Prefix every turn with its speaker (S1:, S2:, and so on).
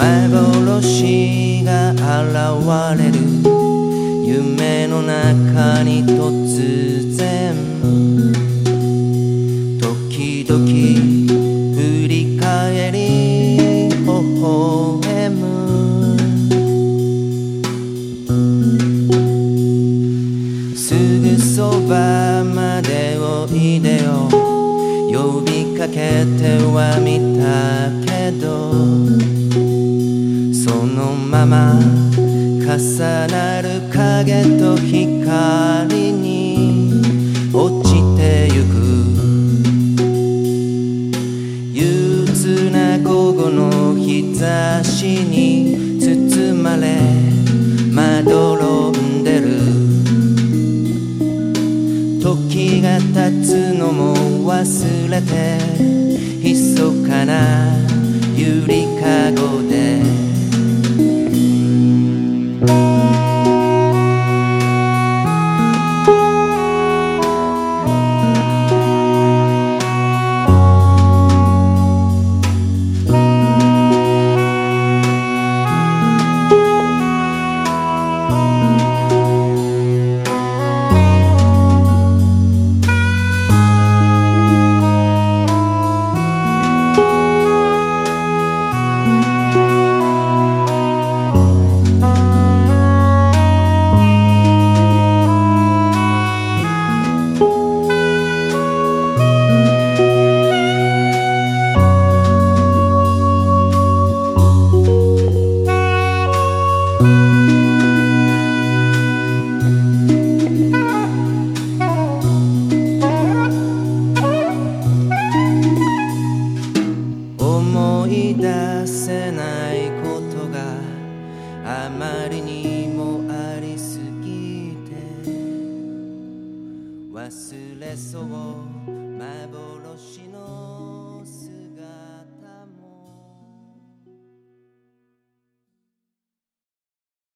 S1: 幻が現れる。夢の中に突然。時々振り返り微笑む。すぐそばまでおいでよ呼びかけてはみたまま重なる影と光に落ちてゆく。憂鬱な午後の日差しに包まれまどろんでる。時が経つのも忘れて密かなゆりかごでせないことがあまりにもありすぎて忘れそう。幻の